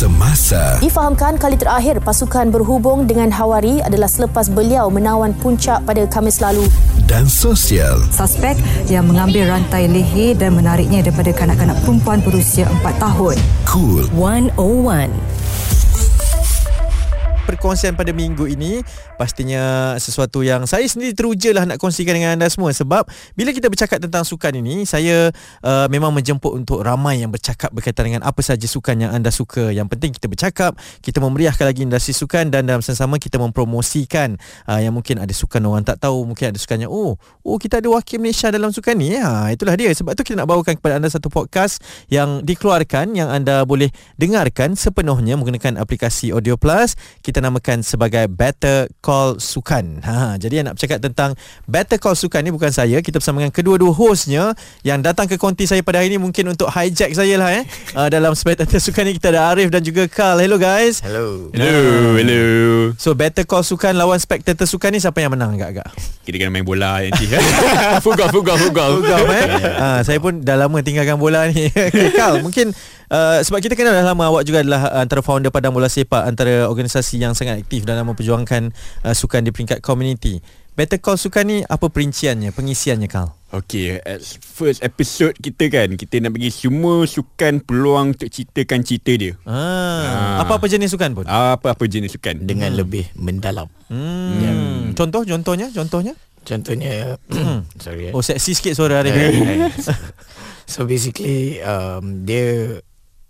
Semasa Difahamkan kali terakhir pasukan berhubung dengan Hawari adalah selepas beliau menawan puncak pada Khamis lalu. dan sosial Suspek yang mengambil rantai leher dan menariknya daripada kanak-kanak perempuan berusia 4 tahun. Cool 101. Perkongsian pada minggu ini. Pastinya sesuatu yang saya sendiri teruja lah nak kongsikan dengan anda semua. Sebab bila kita bercakap tentang sukan ini saya uh, memang menjemput untuk ramai yang bercakap berkaitan dengan apa saja sukan yang anda suka. Yang penting kita bercakap kita memeriahkan lagi industri sukan dan dalam sama kita mempromosikan uh, yang mungkin ada sukan orang tak tahu mungkin ada sukannya oh oh kita ada wakil Malaysia dalam sukan ni. Ha, itulah dia. Sebab tu kita nak bawakan kepada anda satu podcast yang dikeluarkan yang anda boleh dengarkan sepenuhnya menggunakan aplikasi Audio Plus. Kita namakan sebagai Better Call Sukan. Ha, jadi yang nak bercakap tentang Better Call Sukan ni bukan saya, kita bersama dengan kedua-dua hostnya yang datang ke konti saya pada hari ini mungkin untuk hijack saya lah eh. Uh, dalam Better Sukan ni kita ada Arif dan juga Carl. Hello guys. Hello. Hello, hello. So Better Call Sukan lawan Spectator Sukan ni siapa yang menang agak-agak? Kita kena main bola nanti. fugal, fugal, fugal. Gam eh. Ha, saya pun dah lama tinggalkan bola ni. okay, Carl, mungkin uh, sebab kita kenal dah lama awak juga adalah antara founder Padang Bola Sepak antara organisasi yang sangat aktif dalam memperjuangkan uh, sukan di peringkat community. Better Call Sukan ni apa perinciannya, pengisiannya Carl? Okay, as first episode kita kan, kita nak bagi semua sukan peluang untuk ceritakan cerita dia. Ah, apa-apa jenis sukan pun? Apa-apa jenis sukan. Dengan lebih mendalam. Hmm. Contoh, contohnya, contohnya? Contohnya sorry. eh. Oh, seksi sikit suara Arif. Eh, so basically um, dia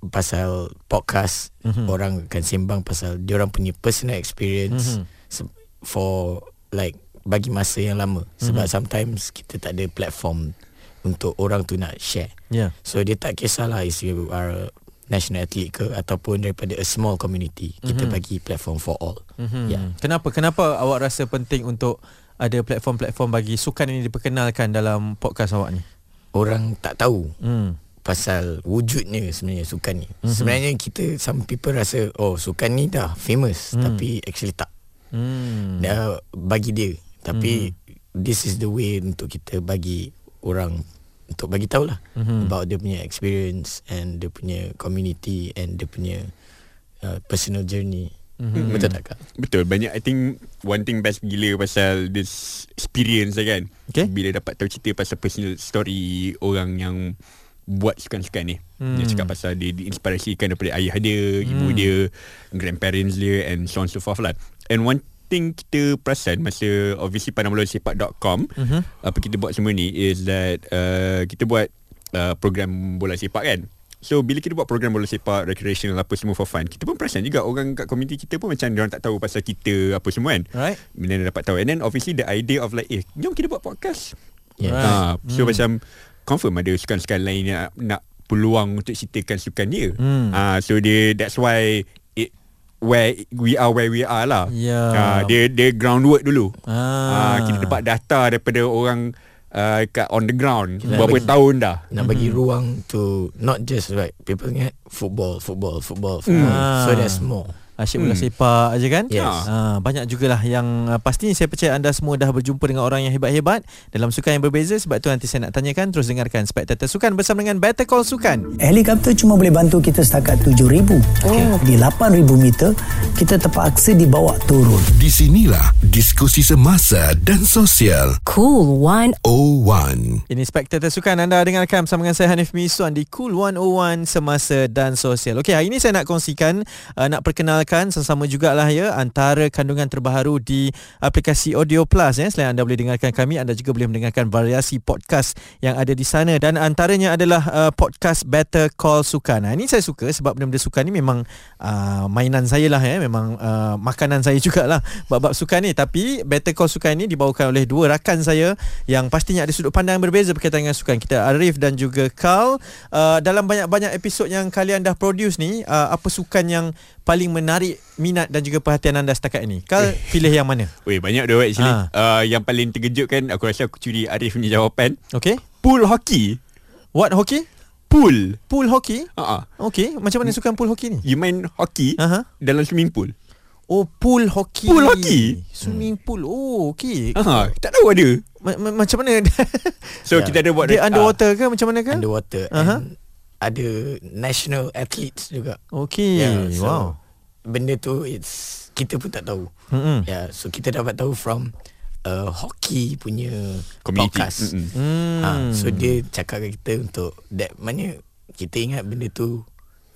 pasal podcast mm-hmm. orang akan sembang pasal dia orang punya personal experience Mhm. mm-hmm. for like bagi masa yang lama sebab mm-hmm. sometimes kita tak ada platform untuk orang tu nak share. Ya. So dia tak kisahlah is you are a national athlete ke ataupun daripada a small community kita Mhm. bagi platform for all. Mm-hmm. Ya. Kenapa? Kenapa awak rasa penting untuk ada platform-platform bagi sukan ini diperkenalkan dalam podcast awak ni? Orang tak tahu Hmm. Pasal wujudnya sebenarnya sukan ni. Mm-hmm. Sebenarnya kita some people rasa oh sukan ni dah famous mm. tapi actually tak. Hmm. Dah bagi dia. Tapi mm. this is the way untuk kita bagi orang untuk bagi tahu lah mm-hmm. about dia punya experience and dia punya community and dia punya uh, personal journey. Mm-hmm. Betul tak kak? Betul, banyak I think one thing best gila pasal this experience lah kan. Okay. Bila dapat tahu cerita pasal personal story orang yang buat sukan-sukan ni. Hmm. Dia cakap pasal dia diinspirasikan daripada ayah dia, hmm. ibu dia, grandparents dia and so on so forth lah. And one thing kita perasan masa obviously padangbolasipak.com uh-huh. apa kita buat semua ni is that uh, kita buat uh, program bola sepak kan. So bila kita buat program bola sepak recreational apa semua for fun, kita pun perasan juga orang kat community kita pun macam dia orang tak tahu pasal kita apa semua kan. Right. Bila dia dapat tahu And then obviously the idea of like Eh jom kita buat podcast Yeah. Right. ha, So hmm. macam Confirm ada sukan-sukan lain Yang nak, nak peluang Untuk ceritakan sukan dia Hmm. ha, So dia That's why it, Where we are where we are lah Ya. ha, Dia dia groundwork dulu Ah. ha, Kita dapat data Daripada orang uh, Kat on the ground Kita Berapa bagi- tahun dah Nak bagi mm-hmm. ruang to not just like people ingat football, football, football, football. Mm. So there's more. Asyik bola sepak aja kan? Yes. Ha, banyak jugalah yang uh, pasti saya percaya anda semua dah berjumpa dengan orang yang hebat-hebat dalam sukan yang berbeza sebab tu nanti saya nak tanyakan terus dengarkan Spectator Sukan bersama dengan Better Call Sukan. Helikopter cuma boleh bantu kita setakat 7,000. Okay. Di 8,000 meter, kita terpaksa dibawa turun. Di sinilah diskusi semasa dan sosial Cool 101. O1 Ini Spectator Sukan anda dengarkan bersama dengan saya Hanif Miswan di Cool 101 Semasa dan Sosial. Okey, hari ini saya nak kongsikan uh, nak perkenalkan sama-sama jugalah ya antara kandungan terbaru di aplikasi Audio Plus ya. Selain anda boleh dengarkan kami, anda juga boleh mendengarkan variasi podcast yang ada di sana dan antaranya adalah uh, podcast Better Call Sukan. Nah, ini saya suka sebab benda-benda sukan ni memang uh, mainan saya lah ya, memang uh, makanan saya jugalah bab-bab sukan ni. Tapi Better Call Sukan ni dibawakan oleh dua rakan saya yang pastinya ada sudut pandang berbeza berkaitan dengan sukan. Kita Arif dan juga Carl. Uh, dalam banyak-banyak episod yang kalian dah produce ni, uh, apa sukan yang paling menarik minat dan juga perhatian anda setakat ini? Carl pilih yang mana? Weh banyak dah actually Ha. uh, Yang paling terkejut kan Aku rasa aku curi Arif ni jawapan Okay. Pool hockey What hockey? Pool Pool hockey? uh-uh. Okay. Macam mana sukan pool hockey ni? You main hockey Aha. Dalam swimming pool Oh, pool hockey. Pool hockey? Swimming pool. Oh, okay. Ha, tak tahu ada. Ma- ma- macam mana? So Ya. kita ada buat Dia underwater ke? Macam mana ke? Underwater Aha. and ada national athletes juga. Okey. Yeah, so wow. Benda tu it's kita pun tak tahu. Mm-mm. Yeah, so kita dapat tahu from uh, hockey punya Community. podcast. Mm-mm. Hmm. Ha, so dia cakap dengan kita untuk that mana kita ingat benda tu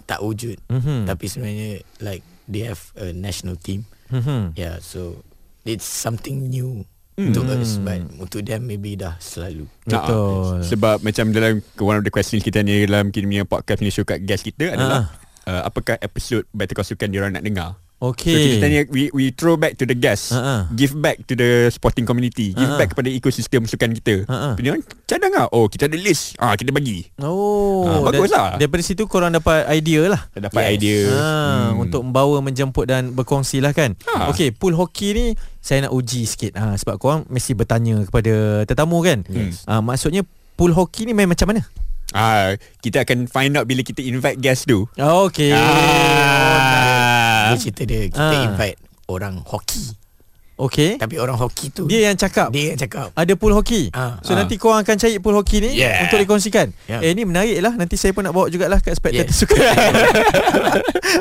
tak wujud. Mhm. Tapi sebenarnya like they have a national team. Mhm. Yeah, so it's something new to us but untuk them maybe dah selalu. Betul. Ah, sebab macam dalam one of the questions kita ni dalam kita punya podcast ni show kat guest kita adalah uh, apakah episod Better Call Sukan dia orang nak dengar. Okey. So kita tanya we we throw back to the guest. Ha-ha. Give back to the sporting community. Give Ha-ha. back kepada ekosistem sukan kita. Ha-ha. Dia cadang ah. Oh, kita ada list. Ah, kita bagi. Oh, Ah, bagus lah. Daripada situ korang dapat idea lah. Dapat Yes. idea. Ha, untuk membawa menjemput dan berkongsi lah kan. Ha. Okey, pool hockey ni saya nak uji sikit. Ha, sebab korang mesti bertanya kepada tetamu kan. Yes. Ha, maksudnya pool hockey ni main macam mana? Ah, kita akan find out bila kita invite guest tu. Okey. Ah. Dia cerita dia kita Ah. invite orang hoki. Okey. Tapi orang hoki tu Dia yang cakap dia yang cakap. ada pool hockey. Ah. So Ah. nanti korang akan cari pool hockey ni Yeah. untuk dikongsikan. Yeah. Eh ni menarik lah. Nanti saya pun nak bawa jugalah kat Spectator Yes. Sukan.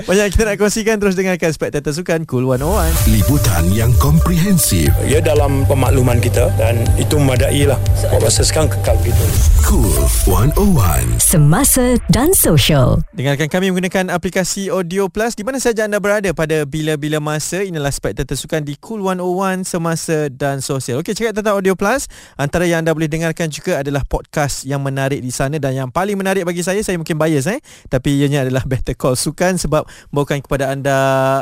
Banyak kita nak kongsikan terus dengarkan Spectator Sukan Cool 101. Liputan yang komprehensif. ia dalam pemakluman kita dan itu memadai lah buat masa sekarang kekal begitu Cool 101. Semasa dan Social. Dengarkan kami menggunakan aplikasi Audio Plus di mana saja anda berada pada bila-bila masa. Inilah Spectator Sukan di Cool 101 Semasa dan Sosial. Okey, cakap tentang Audio Plus. Antara yang anda boleh dengarkan juga adalah podcast yang menarik di sana dan yang paling menarik bagi saya, saya mungkin bias eh. Tapi ianya adalah Better Call Sukan sebab membawakan kepada anda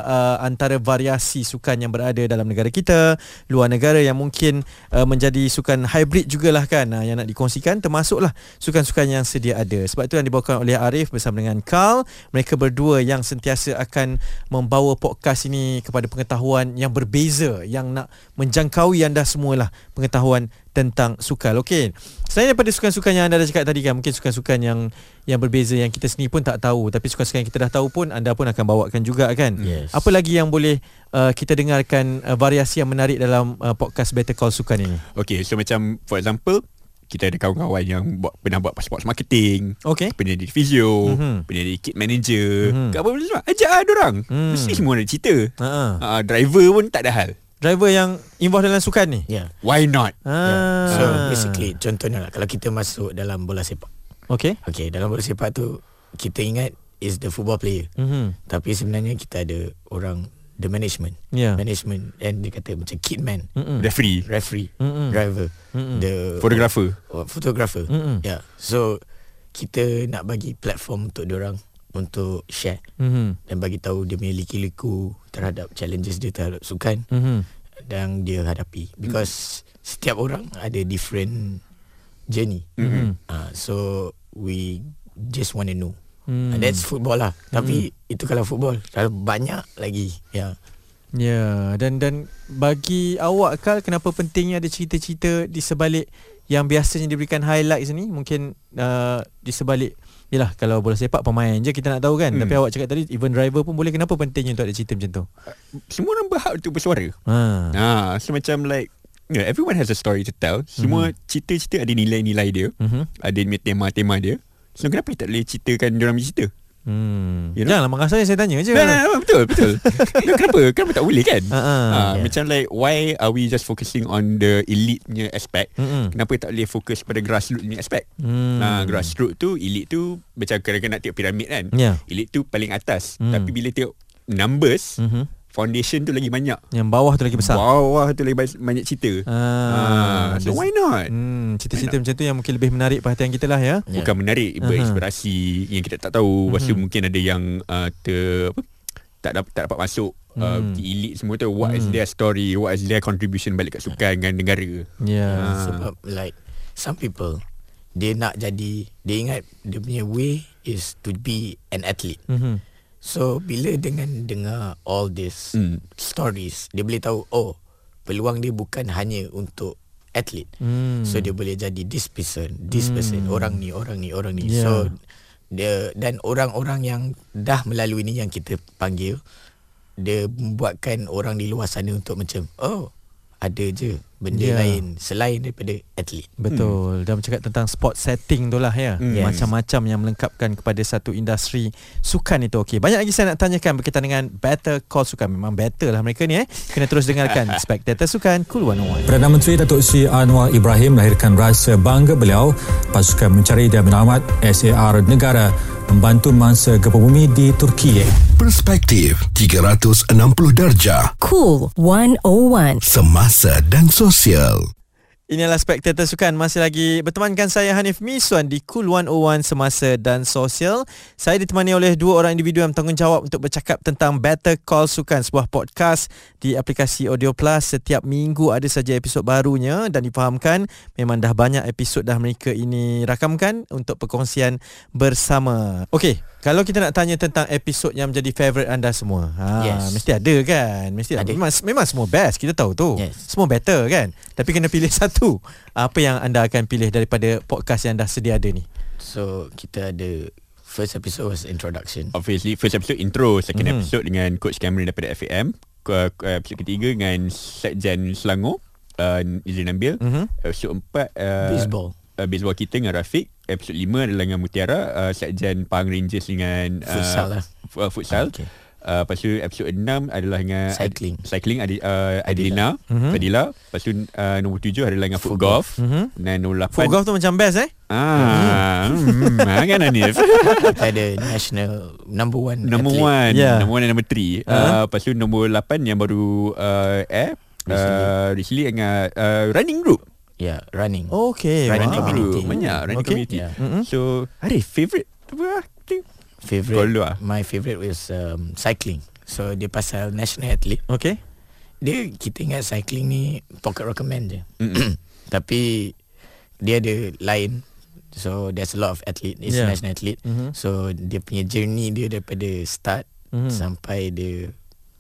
uh, antara variasi sukan yang berada dalam negara kita, luar negara yang mungkin uh, menjadi sukan hybrid jugalah kan uh, yang nak dikongsikan termasuklah sukan-sukan yang sedia ada. Sebab itu yang dibawakan oleh Arif bersama dengan Carl. Mereka berdua yang sentiasa akan membawa podcast ini kepada pengetahuan yang berbeza yang nak menjangkaui anda semualah pengetahuan tentang sukan. Okey. Selain daripada sukan-sukan yang anda dah cakap tadi kan, mungkin sukan-sukan yang yang berbeza yang kita sendiri pun tak tahu, tapi sukan-sukan yang kita dah tahu pun anda pun akan bawakan juga kan. Yes. Apa lagi yang boleh uh, kita dengarkan uh, variasi yang menarik dalam uh, podcast Better Call Sukan ini? Okay, so macam for example, kita ada kawan-kawan yang buat, pernah buat sports marketing, Okey. pernah jadi physio, Mhm. mm-hmm. pernah jadi kit manager, Mhm. mm-hmm. apa benda semua. Ajak lah diorang. Mm. Mesti semua ada cerita. Ha. Uh, driver pun tak ada hal. Driver yang involved dalam sukan ni. Yeah. Why not? Ah. yeah. So basically contohnya lah kalau kita masuk dalam bola sepak. Okey. Okay, dalam bola sepak tu kita ingat is the football player. Mhm. Tapi sebenarnya kita ada orang the management. Ya. Management and dia kata macam kit man, Mm-mm. Referee, referee, Mm-mm. driver, Mm-mm. the fotografer. oh, photographer. Mm-mm. Yeah. So kita nak bagi platform untuk orang untuk share Mhm. dan bagi tahu dia punya liku-liku terhadap challenges dia terhadap sukan Mhm. yang dia hadapi because setiap orang ada different journey. Mhm. Uh, so we just want to know. Hmm. And that's football lah. Tapi itu kalau football, kalau banyak lagi. Ya. Ya, dan dan bagi awak Kal kenapa pentingnya ada cerita-cerita di sebalik yang biasanya diberikan highlights ni mungkin uh, di sebalik Yalah kalau bola sepak pemain je kita nak tahu kan Hmm. Tapi awak cakap tadi even driver pun boleh Kenapa pentingnya untuk ada cerita macam tu Semua orang berhak untuk bersuara. ha. Ah, so macam like you know, everyone has a story to tell. Semua mm-hmm. cerita-cerita ada nilai-nilai dia. Mhm. Ada tema-tema dia. So kenapa tak boleh ceritakan dia orang punya cerita? Hmm. You know? Janganlah marah saya Saya tanya je no, no, betul, betul. no, kenapa? Kenapa tak boleh kan? Ah, ah. Ah, Yeah. Macam like why are we just focusing on the elite punya aspect? Mm-mm. Kenapa tak boleh fokus pada grassroots punya aspek? Hmm. Nah, grassroots tu elite tu macam kadang-kadang nak tengok piramid kan. Ya. Elite tu paling atas. Hmm. Tapi bila tengok numbers, Mhm. Foundation tu lagi banyak. Yang bawah tu lagi besar Bawah tu lagi banyak, cerita. Ah, Ah, so why not? Hmm, cerita-cerita macam tu yang mungkin lebih menarik perhatian kita lah ya. Yeah. Bukan menarik, Aha. berinspirasi yang kita tak tahu. Lepas tu Mhm. mungkin ada yang uh, ter apa? tak dapat tak dapat masuk uh, Hmm. di elite semua tu what is Hmm. their story what is their contribution balik kat sukan dengan negara Ya. Ah. Sebab like some people dia nak jadi dia ingat dia punya way is to be an athlete. Mhm. So bila dengan dengar all this Hmm. stories dia boleh tahu oh peluang dia bukan hanya untuk athlete. Hmm. So dia boleh jadi this person, this Hmm. person, orang ni, orang ni, orang ni. Yeah. So dia dan orang-orang yang dah melalui ni yang kita panggil dia membuatkan orang di luar sana untuk macam oh ada je benda Ya. lain selain daripada atlet. Betul. Dan bercakap tentang sport setting tu lah ya. Yes. Macam-macam yang melengkapkan kepada satu industri sukan itu. Okey, banyak lagi saya nak tanyakan berkaitan dengan Better Call Sukan. Memang better lah mereka ni eh. Kena terus dengarkan Spectator Sukan Cool 101. Perdana Menteri Datuk Seri Anwar Ibrahim melahirkan rasa bangga beliau pasukan mencari dan menyelamat SAR negara membantu mangsa gempa bumi di Turki. Perspektif 360 darjah Cool 101. semasa dan sosial. Inilah Spectator Sukan Masih lagi bertemankan saya Hanif Miswan Di Cool 101 Semasa dan Sosial. Saya ditemani oleh dua orang individu Yang bertanggungjawab untuk bercakap Tentang Better Call Sukan Sebuah podcast Di aplikasi Audio Plus. Setiap minggu ada saja episod barunya Dan difahamkan Memang dah banyak episod dah mereka ini rakamkan Untuk perkongsian bersama. Okey kalau kita nak tanya tentang episod yang menjadi favourite anda semua ha, Yes. Mesti ada kan Mesti ada. Memang, memang semua best Kita tahu tu Yes. Semua better kan Tapi kena pilih satu Apa yang anda akan pilih Daripada podcast yang dah sedia ada ni So kita ada first episode was introduction. Obviously first episode intro Second Mhm. episode dengan Coach Cameron daripada FAM Ke- ke- Episode ketiga dengan Sekjen Selangor uh, Izrin Nabil Mhm. Episode empat uh, Baseball. Uh, Baseball kita dengan Rafiq Episode lima adalah dengan Mutiara uh, Sekjen Pahang Rangers dengan uh, Futsal lah. uh, Futsal Okay. Uh, lepas tu episod 6 adalah dengan Cycling. Cycling Adi, uh, Adilina Mhm. Adila Lepas tu uh, nombor 7 adalah dengan foot, golf, Mhm. Dan nombor 8 Foot golf tu macam best eh Ah, hmm, ah, kan Hanif Kita ada national number one Number athlete. one Yeah. Number one dan number three Ah. uh, Lepas tu nombor 8 yang baru uh, Air uh, Recently dengan uh, Running group Yeah, running. Okay Running wow. community. Banyak running Okay. community Yeah. Mhm. So Arif apa thing? Favorite. Dulu ah? My favorite was um, cycling. So dia pasal national athlete. Okay Dia kita ingat cycling ni pocket recommend je. Tapi dia ada lain. So there's a lot of athlete. It's Yeah. national athlete. Mhm. So dia punya journey dia daripada start Mhm. sampai dia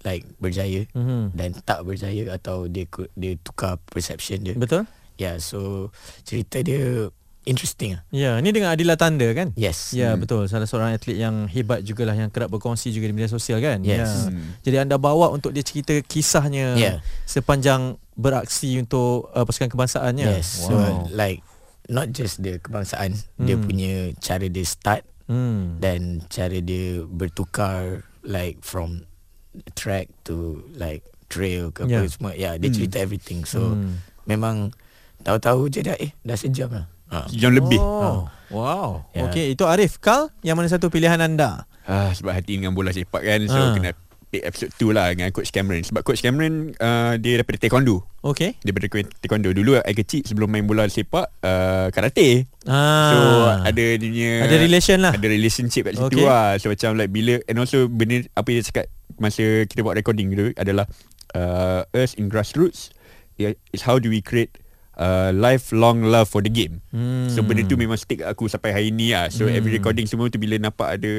like berjaya Mhm. dan tak berjaya atau dia dia tukar perception dia. Betul Yeah, so cerita dia interesting ah. Ya ni dengan Adila Tanda kan Yes. Ya betul Salah seorang atlet yang hebat jugalah Yang kerap berkongsi juga di media sosial kan Yes. ya. Hmm. Jadi anda bawa untuk dia cerita kisahnya Yeah. Sepanjang beraksi untuk uh, pasukan kebangsaannya Yes. So like not just the kebangsaan, hmm. dia Hmm. punya cara dia start hmm. dan cara dia bertukar like from track to like trail ke Yeah. apa semua. Yeah, dia Hmm. cerita everything. So Hmm. memang tahu-tahu je dah eh dah sejam lah. Ha. Yang lebih Oh, wow. Ya. Okey, itu Arif. Kal, yang mana satu pilihan anda? ah, Sebab hati dengan bola sepak kan So Ah. kena pick episode 2 lah Dengan Coach Cameron Sebab Coach Cameron uh, Dia daripada taekwondo Okey. Daripada taekwondo Dulu I kecil sebelum main bola sepak uh, Karate Ah. So ada dia ada relation lah. Ada relationship kat situ Okay. okay. lah So macam like bila And also benda Apa yang dia cakap Masa kita buat recording tu Adalah uh, Us in grassroots yeah, Is how do we create uh, Lifelong love for the game Hmm. So benda tu memang stick aku Sampai hari ni lah So Hmm. every recording semua tu Bila nampak ada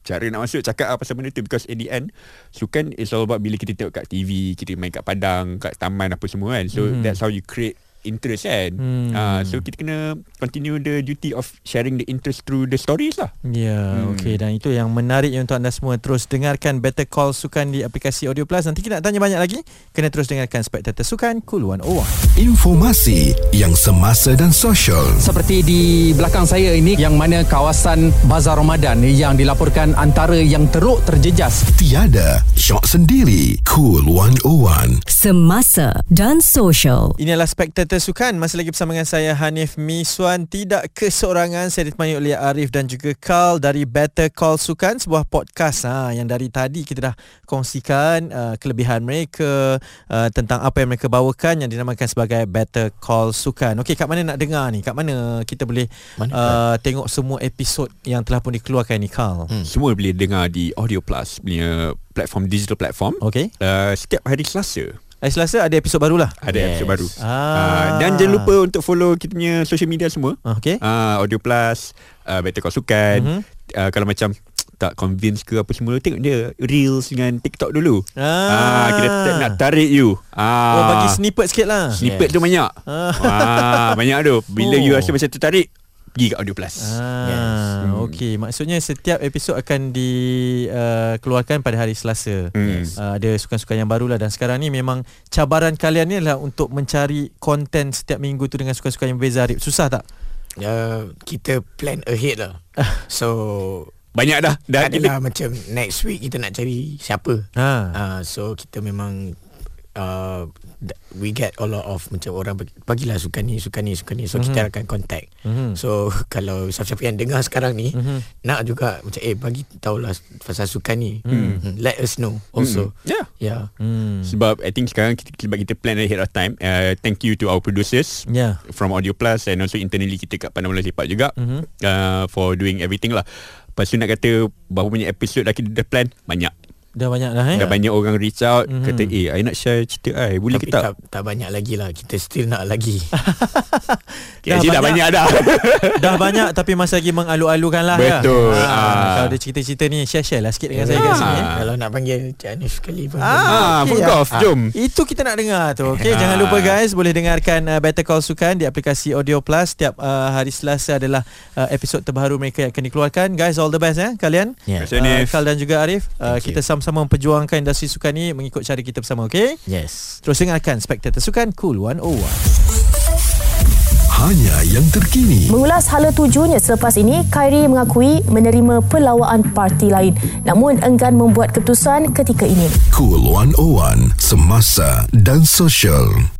Cara nak masuk Cakap lah pasal benda tu Because at the end Sukan is all about Bila kita tengok kat TV Kita main kat padang Kat taman apa semua kan So Hmm. that's how you create interest kan Hmm. Ah, So kita kena Continue the duty of Sharing the interest Through the stories lah Ya, hmm. okey dan itu yang menarik untuk anda semua terus dengarkan Better Call Sukan di aplikasi Audio Plus. Nanti kita nak tanya banyak lagi. Kena terus dengarkan Spectator Sukan Cool 101. Informasi yang semasa dan sosial. Seperti di belakang saya ini yang mana kawasan Bazar Ramadan yang dilaporkan antara yang teruk terjejas. Tiada syok sendiri. Cool 101. Semasa dan sosial. Inilah Spectator Sukan. Masih lagi bersama dengan saya Hanif Miswan. Tidak keseorangan saya ditemani oleh Arif dan juga Carl dari Better Call Sukan, sebuah podcast ha, yang dari tadi kita dah kongsikan uh, kelebihan mereka uh, tentang apa yang mereka bawakan yang dinamakan sebagai Better Call Sukan. Okey, kat mana nak dengar ni? Kat mana kita boleh Mana uh, tengok semua episod yang telah pun dikeluarkan ni, Carl? Hmm. Semua boleh dengar di Audio Plus punya platform digital platform. Okey. Uh, setiap hari Selasa Hari Selasa ada episod barulah. ada Yes. episod baru. Ah. Uh, dan jangan lupa untuk follow kita punya social media semua. Ah, Okey. Uh, Audio Plus, uh, Better Call Sukan. Mhm. Mm-hmm. Uh, kalau macam tak convince ke apa semua tengok dia reels dengan TikTok dulu. Ah, kita t- nak tarik you. Ah. Oh, bagi snippet sikit lah. snippet Yes. tu banyak. Ah. ah, banyak tu. Bila Oh. you rasa macam tertarik, pergi kat Audio Plus. Ah, Yes. hmm. okey. Maksudnya setiap episod akan dikeluarkan pada hari Selasa. Hmm. Uh, ada sukan-sukan yang baru lah dan sekarang ni memang cabaran kalian ni adalah untuk mencari konten setiap minggu tu dengan sukan-sukan yang berbeza Arif. Susah tak? Uh, kita plan ahead lah. so Banyak dah. Dah adalah macam next week kita nak cari siapa. Ha. Uh, so kita memang uh, we get a lot of macam orang bagi, bagilah sukan ni sukan ni sukan ni so mm-hmm. kita akan contact Mhm. so kalau siapa-siapa yang dengar sekarang ni Mhm. nak juga macam eh bagi tahulah pasal sukan ni Hmm. mm. let us know also Yeah. yeah Hmm. Sebab I think sekarang kita, sebab kita plan ahead of time. Uh, thank you to our producers Ya. from Audio Plus and also internally kita kat Pandang Bola Sepak juga Mhm. uh, for doing everything lah. Lepas tu nak kata berapa banyak episod dah kita dah plan? Banyak. Dah banyak dah eh. Dah banyak orang reach out Mhm. kata eh I nak share cerita I boleh tapi ke tak? tak tak banyak lagi lah kita still nak lagi Okay, actually dah banyak dah. dah banyak tapi masih lagi mengalu-alukan lah ya. Betul. Ha, Ah. Kalau ada cerita-cerita ni share-share lah sikit dengan saya kat sini. eh. kalau nak panggil Cik Hanif sekali pun Ah, okey, full ya. golf, jom. Itu kita nak dengar tu. Okey, Ah. jangan lupa guys boleh dengarkan uh, Better Call Sukan di aplikasi Audio Plus setiap uh, hari Selasa adalah uh, episod terbaru mereka yang akan dikeluarkan. Guys, all the best eh kalian. Yeah. Uh. Kal dan juga Arif, uh, Thank you. Sama-sama memperjuangkan industri sukan ni mengikut cara kita bersama, okey? yes Terus dengarkan Spectator Sukan Cool 101. Hanya yang terkini. Mengulas hala tujunya selepas ini, Kyrie mengakui menerima pelawaan parti lain namun enggan membuat keputusan ketika ini. Cool 101. Semasa dan sosial.